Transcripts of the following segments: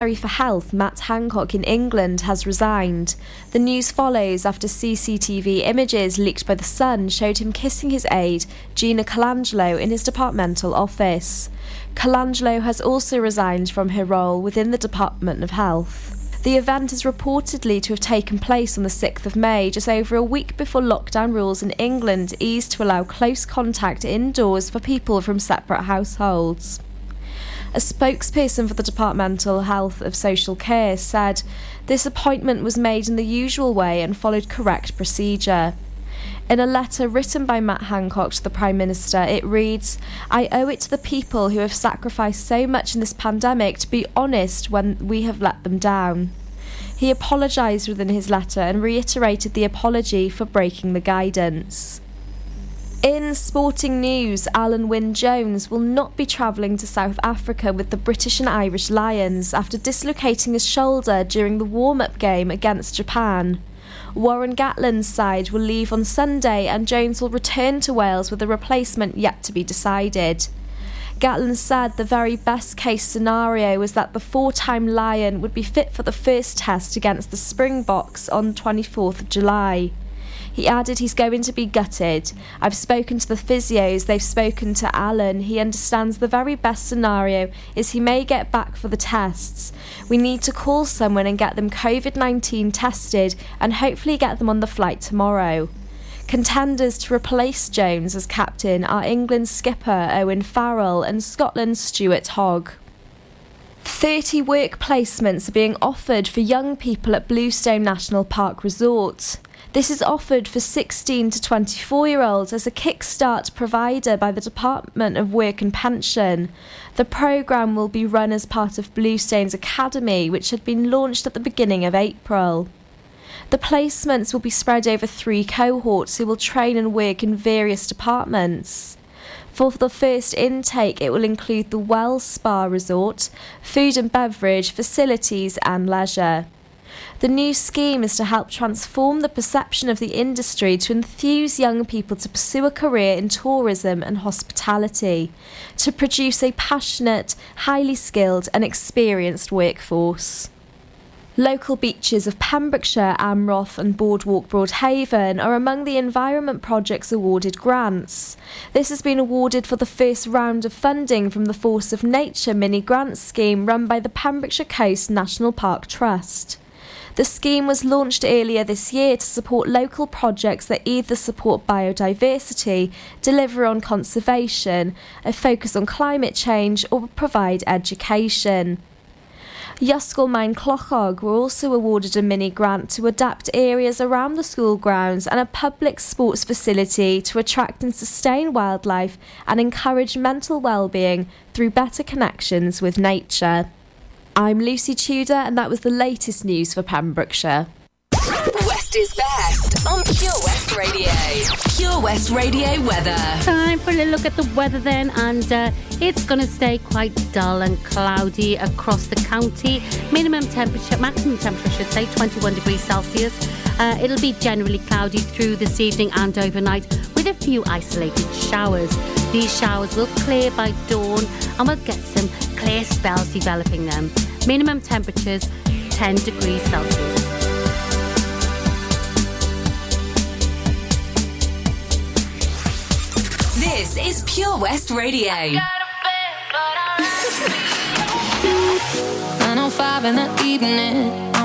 for Health, Matt Hancock in England, has resigned. The news follows after CCTV images leaked by The Sun showed him kissing his aide, Gina Coladangelo, in his departmental office. Coladangelo has also resigned from her role within the Department of Health. The event is reportedly to have taken place on the 6th of May, just over a week before lockdown rules in England eased to allow close contact indoors for people from separate households. A spokesperson for the Departmental Health of Social Care said this appointment was made in the usual way and followed correct procedure. In a letter written by Matt Hancock to the Prime Minister, it reads I owe it to the people who have sacrificed so much in this pandemic to be honest when we have let them down. He apologised within his letter and reiterated the apology for breaking the guidance. In sporting news, Alun Wyn Jones will not be travelling to South Africa with the British and Irish Lions after dislocating his shoulder during the warm up game against Japan. Warren Gatland's side will leave on Sunday and Jones will return to Wales with a replacement yet to be decided. Gatland said the very best case scenario was that the four time Lion would be fit for the first test against the Springboks on 24th of July. He added he's going to be gutted. I've spoken to the physios, they've spoken to Alun. He understands the very best scenario is he may get back for the tests. We need to call someone and get them COVID 19 tested and hopefully get them on the flight tomorrow. Contenders to replace Jones as captain are England's skipper Owen Farrell and Scotland's Stuart Hogg. 30 work placements are being offered for young people at Bluestone National Park Resort. This is offered for 16 to 24 year olds as a kickstart provider by the Department of Work and Pension. The programme will be run as part of Bluestone's Academy, which had been launched at the beginning of April. The placements will be spread over three cohorts who will train and work in various departments. For the first intake, it will include the Wells Spa Resort, food and beverage, facilities, and leisure. The new scheme is to help transform the perception of the industry to enthuse young people to pursue a career in tourism and hospitality, to produce a passionate, highly skilled, and experienced workforce. Local beaches of Pembrokeshire, Amroth, and Boardwalk Broadhaven are among the Environment Project's awarded grants. This has been awarded for the first round of funding from the Force of Nature mini grant scheme run by the Pembrokeshire Coast National Park Trust. The scheme was launched earlier this year to support local projects that either support biodiversity, deliver on conservation, a focus on climate change, or provide education. Ysgol Maen Clochog were also awarded a mini grant to adapt areas around the school grounds and a public sports facility to attract and sustain wildlife and encourage mental well-being through better connections with nature. I'm Lucy Tudor, and that was the latest news for Pembrokeshire. West is best on Pure West Radio. Pure West Radio weather. Time for a look at the weather then, and uh, it's going to stay quite dull and cloudy across the county. Minimum temperature, maximum temperature, I should say, 21 degrees Celsius. Uh, it'll be generally cloudy through this evening and overnight with a few isolated showers. These showers will clear by dawn and we'll get some clear spells developing them. Minimum temperatures 10 degrees Celsius. This is Pure West Radio. 905 in the evening.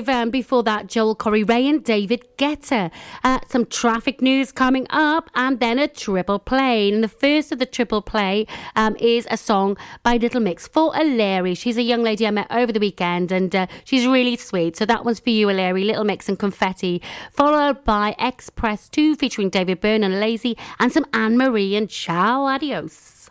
um, before that Joel Corry RAYE and David Guetta. Uh, some traffic news coming up, and then a triple play. And the first of the triple play um, is a song by Little Mix for Alary. She's a young lady I met over the weekend, and uh, she's really sweet. So that one's for you, Alary. Little Mix and Confetti, followed by X-Press 2 featuring David Byrne and Lazy, and some Anne Marie and Ciao Adios.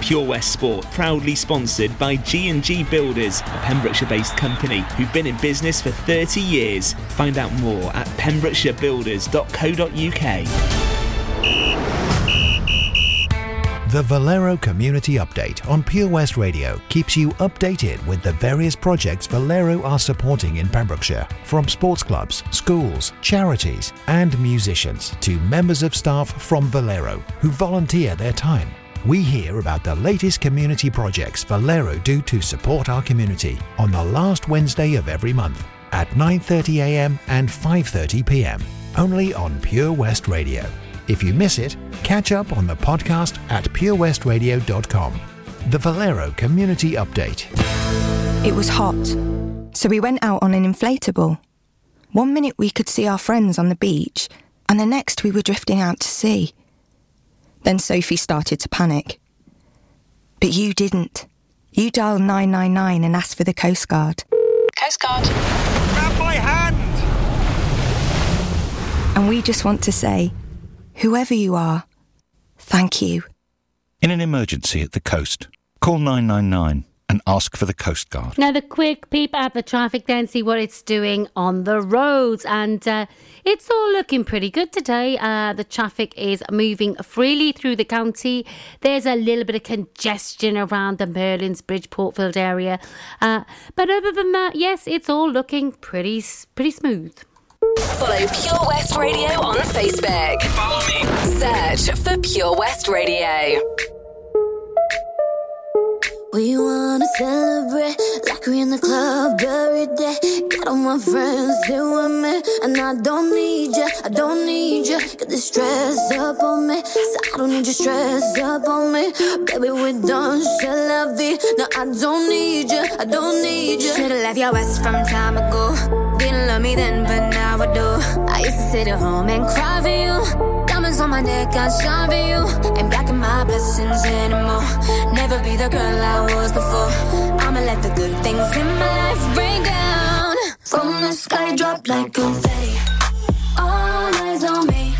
Pure West Sport, proudly sponsored by G&G Builders, a Pembrokeshire-based company who've been in business for 30 years. Find out more at pembrokeshirebuilders.co.uk. The Valero Community Update on Pure West Radio keeps you updated with the various projects Valero are supporting in Pembrokeshire, from sports clubs, schools, charities, and musicians to members of staff from Valero who volunteer their time. We hear about the latest community projects Valero do to support our community on the last Wednesday of every month at 9:30am and 5:30pm, only on Pure West Radio. If you miss it, catch up on the podcast at purewestradio.com. The Valero Community Update. It was hot, so we went out on an inflatable. One minute we could see our friends on the beach, and the next we were drifting out to sea. Then Sophie started to panic. But you didn't. You dialed 999 and asked for the Coast Guard. Coast Guard. Grab my hand! And we just want to say, whoever you are, thank you. In an emergency at the coast, call 999 and ask for the Coast Guard. Now, the quick peep at the traffic, then see what it's doing on the roads. And uh, it's all looking pretty good today. Uh, the traffic is moving freely through the county. There's a little bit of congestion around the Merlin's Bridge Portfield area. Uh, but other than that, yes, it's all looking pretty, pretty smooth. Follow Pure West Radio on Facebook. Follow me. Search for Pure West Radio. We wanna celebrate like we in the club every day. Got all my friends here with me, and I don't need ya, I don't need ya. Get this stress up on me, so I don't need you stress up on me. Baby, we done, shall la. No, I don't need ya, I don't need ya. Should've left your ass from time ago. Didn't love me then, but now I do. I used to sit at home and cry for you. My neck, I shine for you. Ain't backing my blessings anymore. Never be the girl I was before. I'ma let the good things in my life rain down. From the sky, drop like confetti. All eyes on me.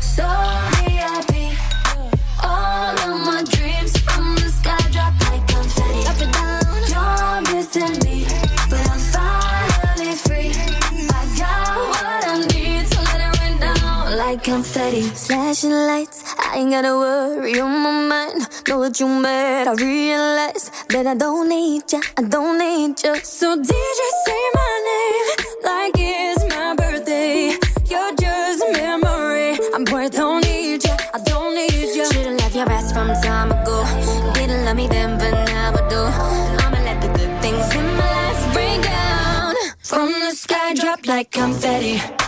So VIP. All of my dreams from the sky, drop like confetti. Drop it down. You're missing me, confetti. Flashing lights, I ain't gotta worry on my mind. Know what you made, I realize that I don't need ya, I don't need ya. So DJ say my name like it's my birthday. You're just a memory. I'm poor, don't need ya, I don't need ya. Should've left your ass from time ago. Didn't love me then, but now I do. I'ma let the good things in my life rain down. From the sky, drop like confetti.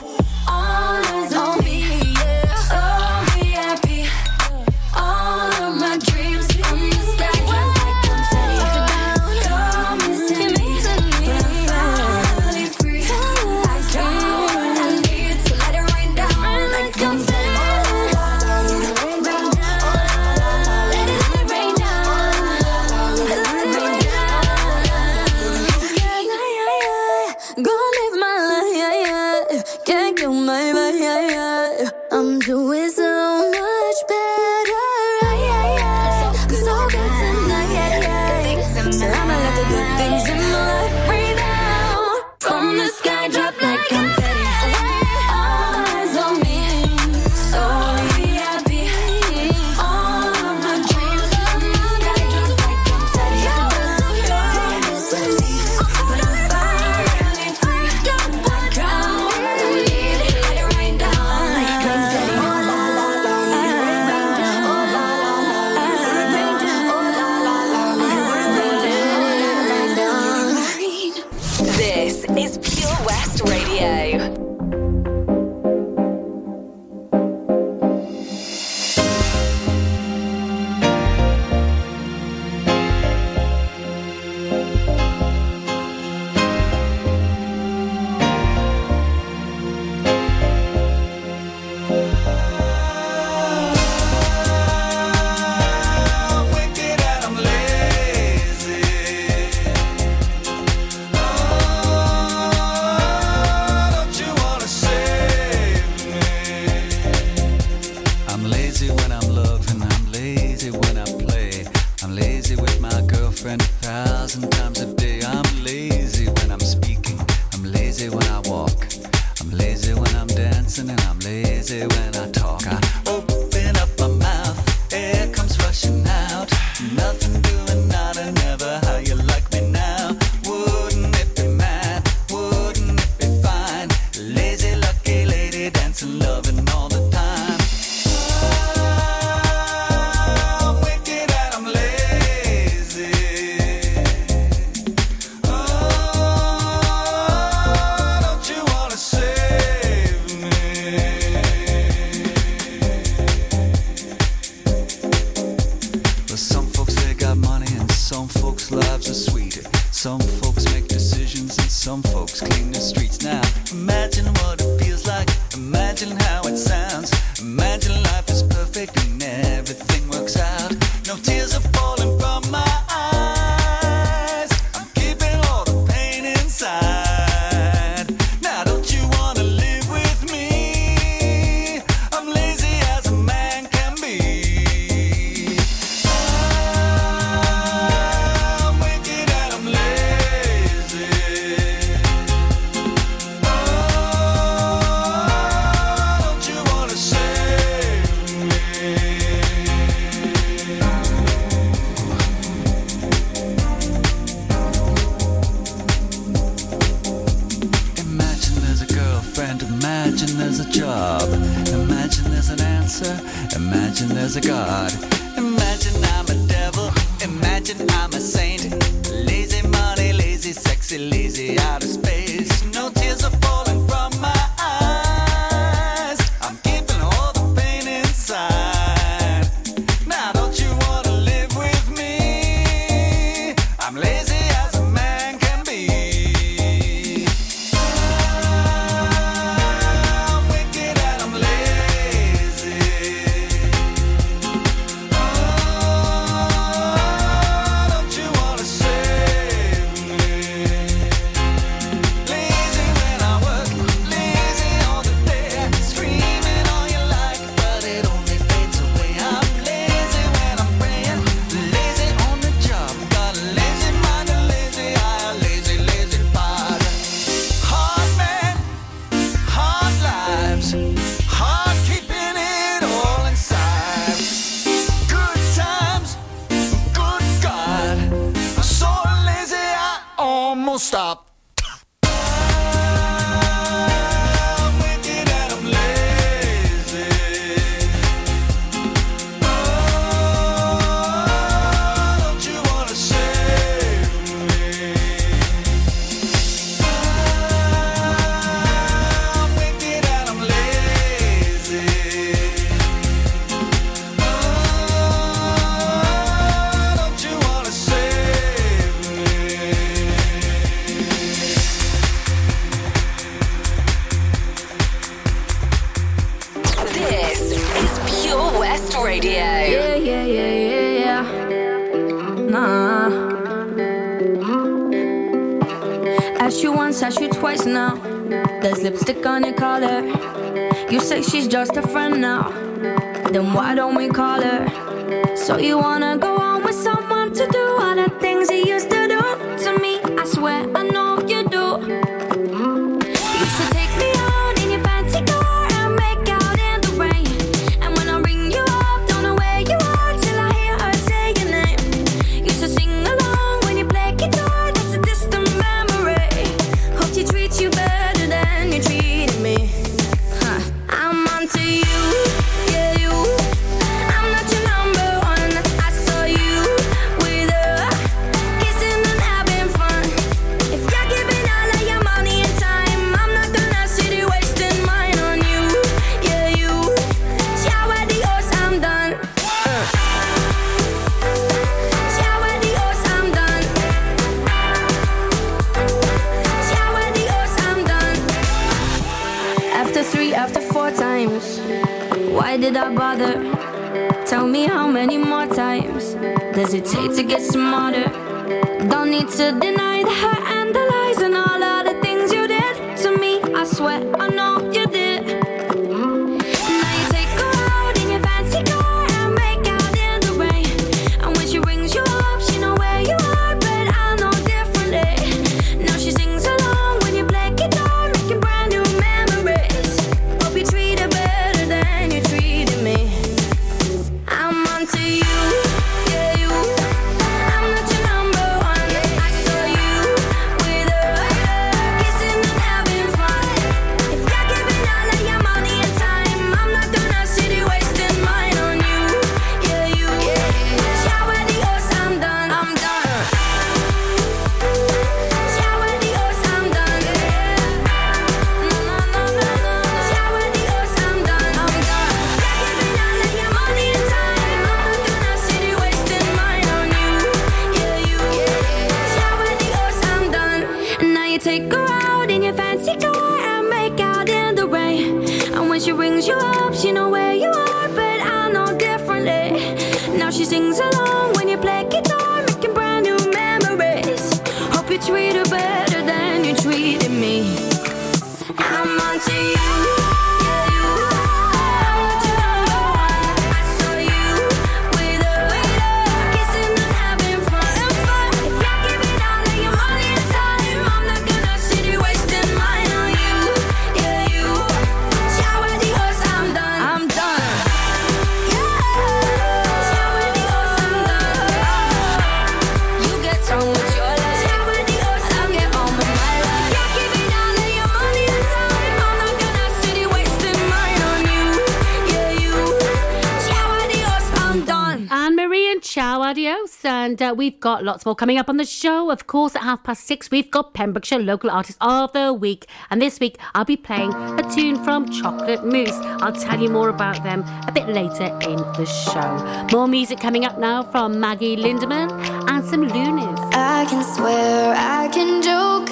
lots more coming up on the show. Of course, at half past six, we've got Pembrokeshire Local Artist of the Week. And this week, I'll be playing a tune from Chocolate Moose. I'll tell you more about them a bit later in the show. More music coming up now from Maggie Lindemann and some Loonies. I can swear, I can joke.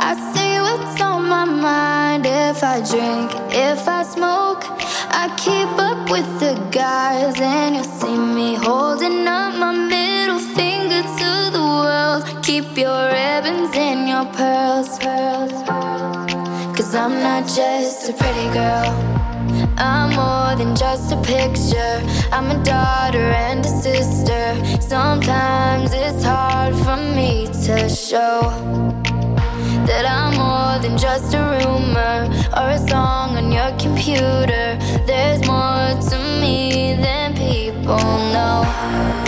I say what's on my mind if I drink, if I smoke. I keep up with the guys, and you'll see me holding up my middle finger. Keep your ribbons and your pearls. Cause I'm not just a pretty girl. I'm more than just a picture. I'm a daughter and a sister. Sometimes it's hard for me to show that I'm more than just a rumor or a song on your computer. There's more to me than people know.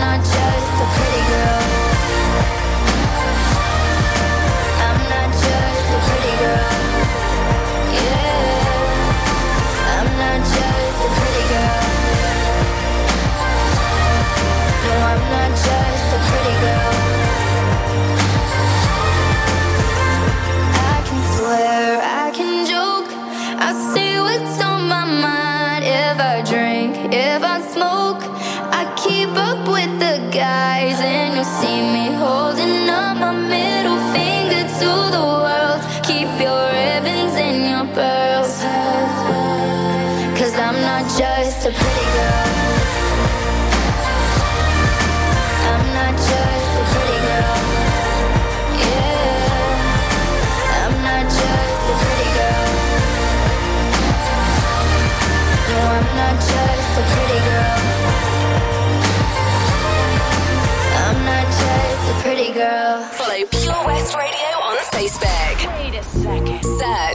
not just a pretty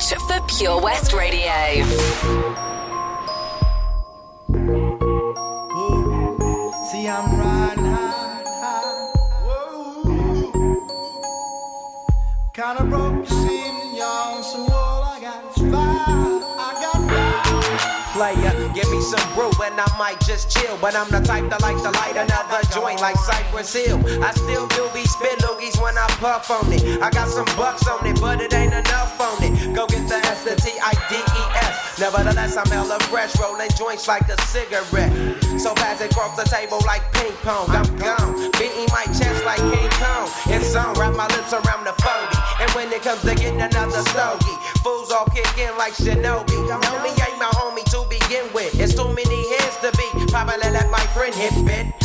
search for Pure West Radio. I'm riding high, high. Kinda broke. Some brew and I might just chill. But I'm the type to like to light another joint like Cypress Hill. I still do be spit loogies when I puff on it. I got some bucks on it, but it ain't enough on it. Go get the S, T, I, D, E, S. Nevertheless, I'm hella fresh, rolling joints like a cigarette. So pass it across the table like ping pong. I'm gone, beating my chest like King Kong. It's on, wrap my lips around the 40. And when it comes to getting another stogie, fools all kick in like Shinobi. Me ain't my homie to begin with. It's too many heads to be. Probably let my friend hit bit.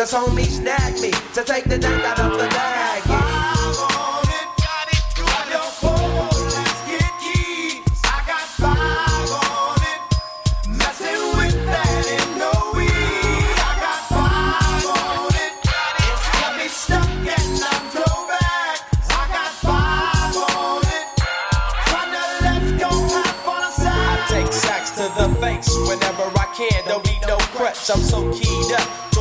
Cause homie snagged me to take the dank out of the bag. I got favore messing with that it's gonna be stuck and land throw back i got favore when i let go i wanna side. Take sacks to the face whenever I can. Don't need no crutch, I'm so keyed up.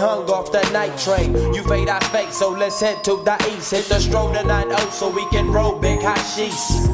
Hung off the night train. You fade, I fake, so let's head to the east. Hit the stroll to 9 so we can roll big hot sheets.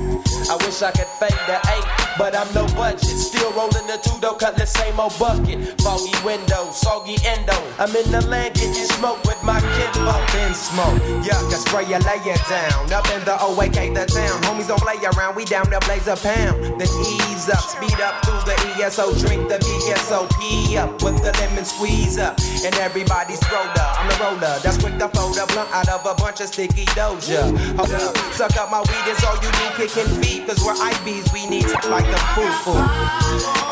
I wish I could fade the 8, but I'm no budget. Still rolling the two though, cut the same old bucket. Foggy window, soggy endo. I'm in the land getting smoke with my kid up in smoke. Yuck, I spray you, lay it down. Up in the OAK, the town. Homies don't play around, we down to blaze a pound. Then ease up, speed up through the ESO, drink the VSOP up with the lemon squeeze up. And everybody's roller, I'm the roller. That's quick to fold a blunt out of a bunch of sticky doja. Hold up, suck up my weed, is all you need, kicking feet. Cause we're IBs, we need to like the foo-foo.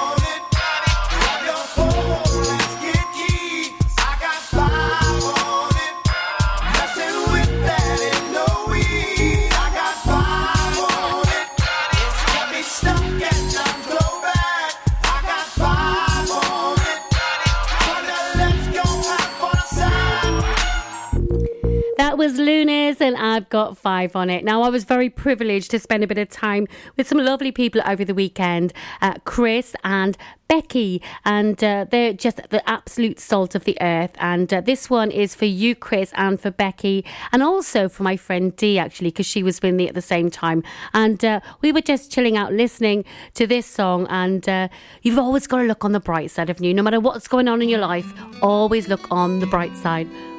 That was Luniz, and I've got five on it. Now, I was very privileged to spend a bit of time with some lovely people over the weekend uh, Chris and Becky, and uh, they're just the absolute salt of the earth. And uh, this one is for you, Chris, and for Becky, and also for my friend Dee, actually, because she was with me at the same time. And uh, we were just chilling out listening to this song. And uh, you've always got to look on the bright side of you, no matter what's going on in your life, always look on the bright side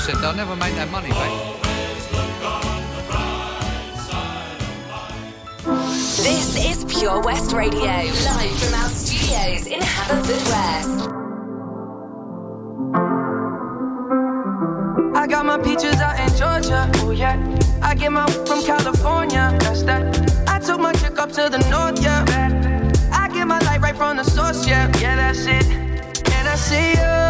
Bernie, I said, they'll never make that money back. This is Pure West Radio, live from our studios in Haverfordwest. I got my peaches out in Georgia. Oh yeah. I get my from California. That's that. I took my chick up to the north, yeah. I get my light right from the source, yeah. Yeah, that's it. And I see you.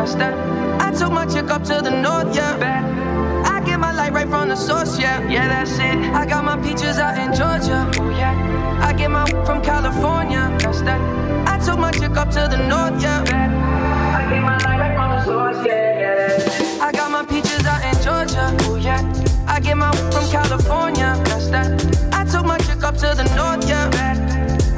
That's that. I took my chick up to the north. Yeah. I get my light right from the source. Yeah. Yeah, that's it. I got my peaches out in Georgia. Oh yeah. I get my from California. That's that. I took my chick up to the north. Yeah. I get my light right from the source, yeah, yeah. I got my peaches out in Georgia, oh yeah. I get my from California, that's that. I took my chick up to the north, yeah.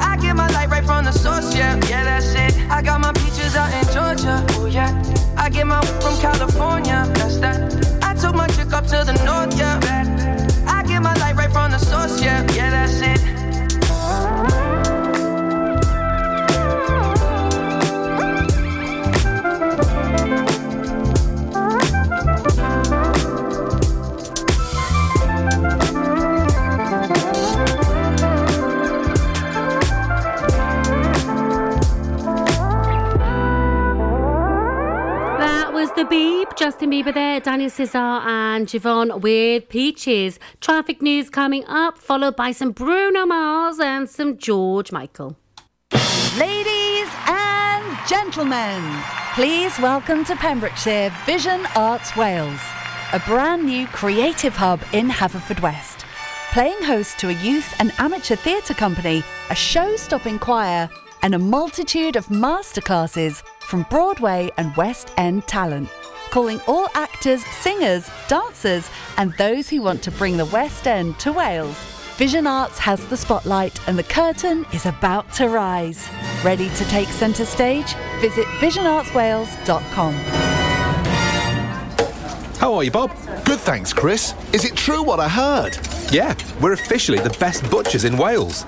I get my light right from the source, yeah, yeah, that's it. I got my peaches out in Georgia, oh yeah. I get my from California, that's that. I took my chick up to the north, yeah. I get my light right from the source, yeah, yeah, that's it. The. Justin Bieber there, Daniel Caesar and Giveon with Peaches. Traffic news coming up, followed by some Bruno Mars and some George Michael. Ladies and gentlemen, please welcome to Pembrokeshire Vision Arts Wales, a brand new creative hub in Haverfordwest. Playing host to a youth and amateur theatre company, a show stopping choir, and a multitude of masterclasses from Broadway and West End talent. Calling all actors, singers, dancers, and those who want to bring the West End to Wales. Vision Arts has the spotlight and the curtain is about to rise. Ready to take centre stage? Visit visionartswales.com. How are you, Bob? Good, thanks, Chris. Is it true what I heard? Yeah, we're officially the best butchers in Wales.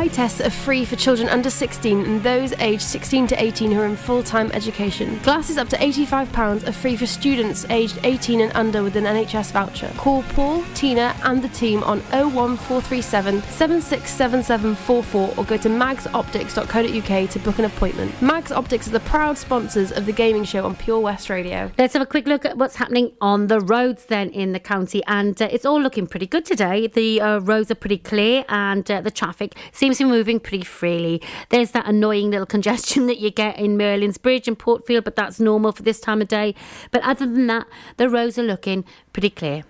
Eye tests are free for children under 16 and those aged 16 to 18 who are in full time education. Glasses up to £85 are free for students aged 18 and under with an NHS voucher. Call Paul, Tina, and the team on 01437 767744 or go to magsoptics.co.uk to book an appointment. Mags Optics are the proud sponsors of the gaming show on Pure West Radio. Let's have a quick look at what's happening on the roads then in the county, and uh, it's all looking pretty good today. The uh, roads are pretty clear, and uh, the traffic seems to be moving pretty freely. There's that annoying little congestion that you get in Merlin's Bridge and Portfield, but that's normal for this time of day. But other than that, the roads are looking pretty clear.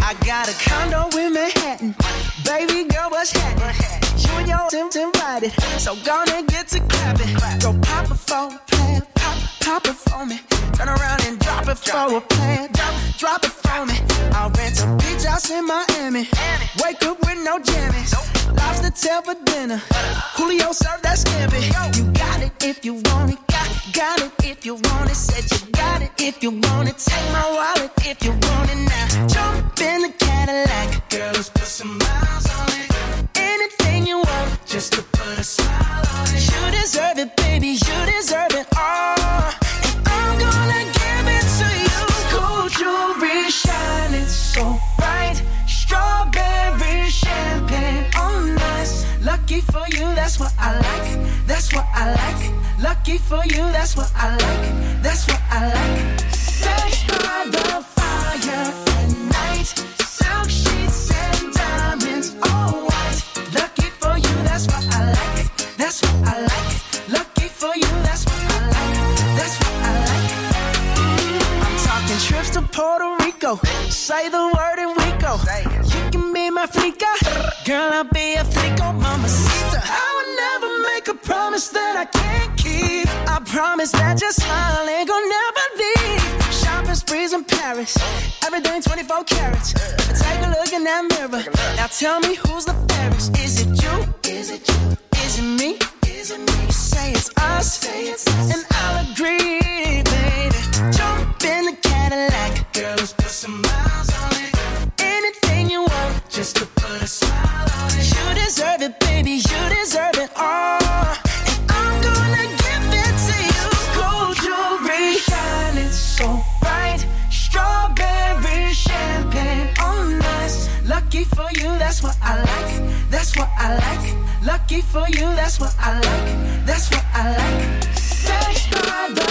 I got a condo in Manhattan. Baby girl, what's happening? You and your. So gonna get to clapping. Go pop a plan. Pop, it for me. Turn around and drop it for a plan. Drop, drop it for me. I'll rent a beach house in Miami. Wake up with no jammies. Lobster tail for dinner. Julio served that scampi. You got it if you want it. Got, got it if you want it. Said you got it if you want it. Take my wallet if you want it now. Jump in the Cadillac. Girl, let's put some miles on it. Anything you want, just to put a smile on it. You deserve it, baby. You deserve it all. And I'm gonna give it to you. Gold jewelry shining so bright. Strawberry champagne oh, on us. Lucky for you, that's what I like. That's what I like. Lucky for you, that's what I like. That's what I like. Sex by the fire at night. Silk sheets and diamonds, all That's what I like. Lucky for you, that's what I like. That's what I like. I'm talking trips to Puerto Rico. Say the word and we go. You can be my flica. Girl, I'll be a flico, mama sister. I would never make a promise that I can't keep. I promise that your smile ain't gonna never leave. Shopping sprees in Paris. Everything 24 carats. Take a look in that mirror. Now tell me who's the fairest. Is it you? Is it you? Is it me? You say it's us, and I'll agree, baby. Jump in the Cadillac, girl, let's put some miles on it. Anything you want, just to put a smile on it. You deserve it, baby. You deserve it. And I'm gonna give it to you. Gold jewelry, shining so bright. Strawberry champagne. Lucky for you, that's what I like that's what I like. Lucky for you, that's what I like. That's what I like. Sex by the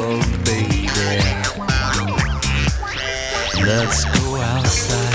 Oh baby, Let's go outside.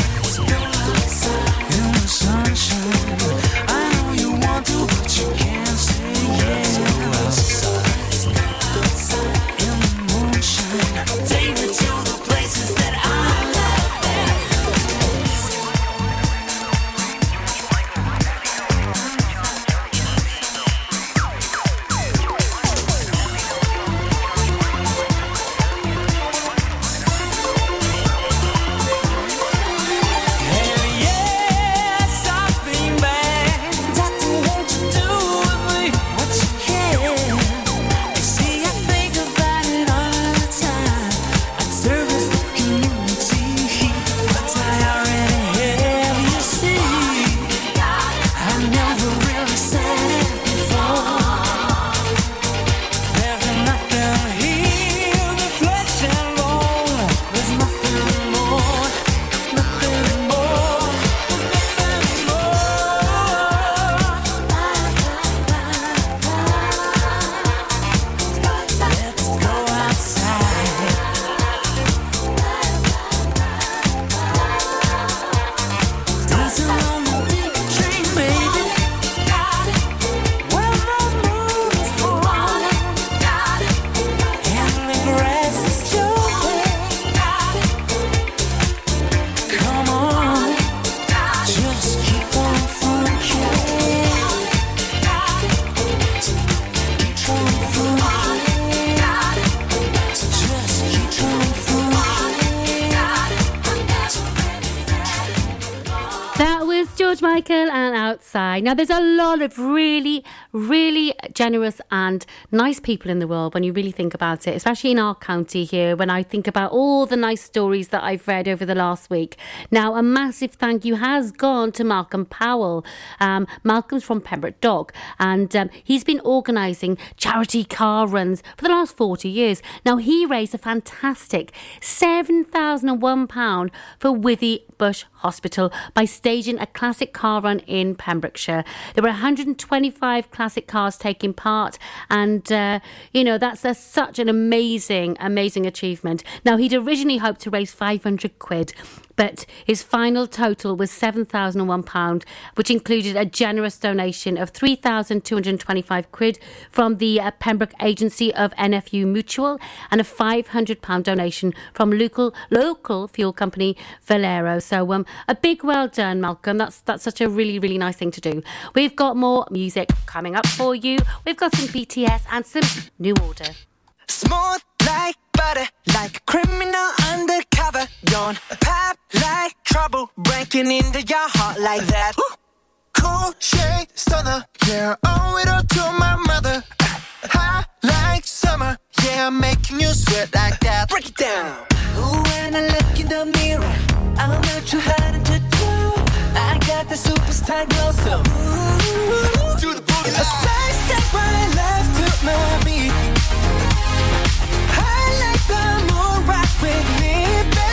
George Michael and Outside. Now, there's a lot of really, really generous and nice people in the world when you really think about it, especially in our county here, when I think about all the nice stories that I've read over the last week. Now, a massive thank you has gone to Malcolm Powell. Um, Malcolm's from Pembroke Dock, and um, he's been organising charity car runs for the last 40 years. Now, he raised a fantastic £7,001 for Withy Bush Hospital by staging a classic car run in Pembrokeshire. There were 125 classic cars taking part, and uh, you know that's a, such an amazing, amazing achievement. Now he'd originally hoped to raise 500 quid. But his final total was £7,001, which included a generous donation of 3,225 quid from the uh, Pembroke Agency of NFU Mutual and a £500 donation from local local fuel company Valero. So um, a big well done, Malcolm. That's that's such a really really nice thing to do. We've got more music coming up for you. We've got some BTS and some New Order. Smooth like butter, like a criminal undercover. Don't pop like trouble, breaking into your heart like that. Cool shade stunner, yeah, owe it all to my mother. High like summer, yeah, I'm making you sweat like that. Break it down. Ooh, when I look in the mirror, I'm not too hard to do. I got the superstar glow, so ooh, do the boogie. A side step right left to my beat. I like the moon rock with me, baby.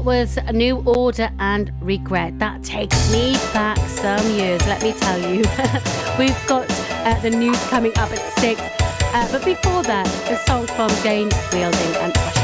that was New Order and Regret. That takes me back some years, let me tell you. We've got uh, the news coming up at 6. Uh, but before that, a song from Jane Wielding and Usher.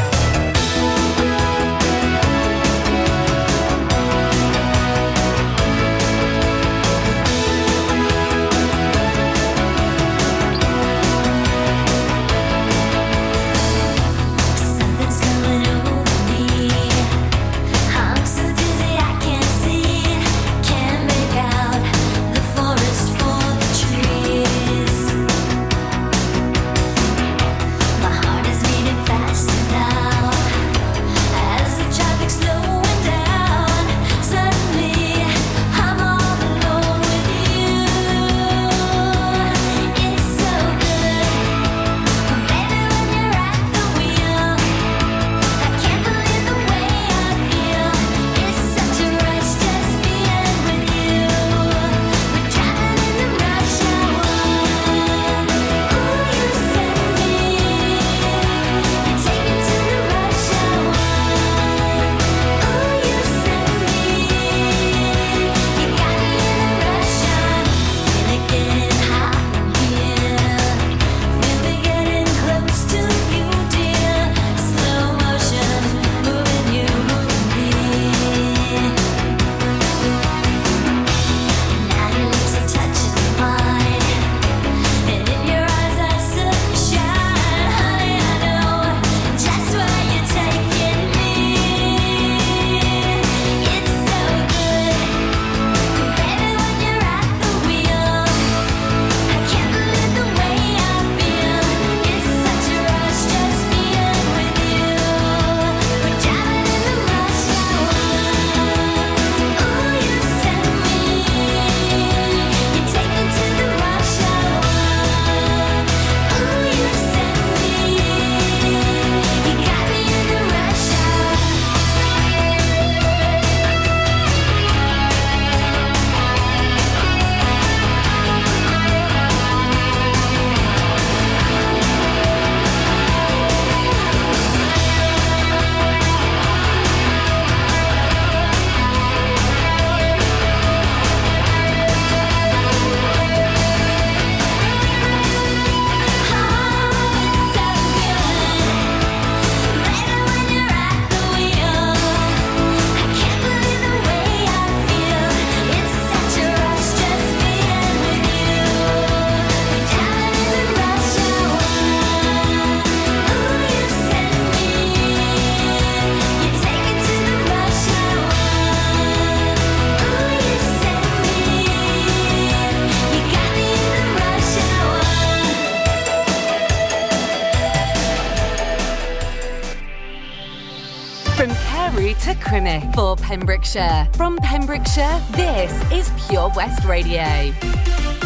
Pembrokeshire. From Pembrokeshire, this is Pure West Radio.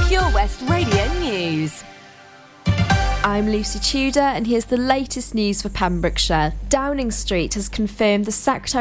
Pure West Radio News. I'm Lucy Tudor, and here's the latest news for Pembrokeshire. Downing Street has confirmed the Secretary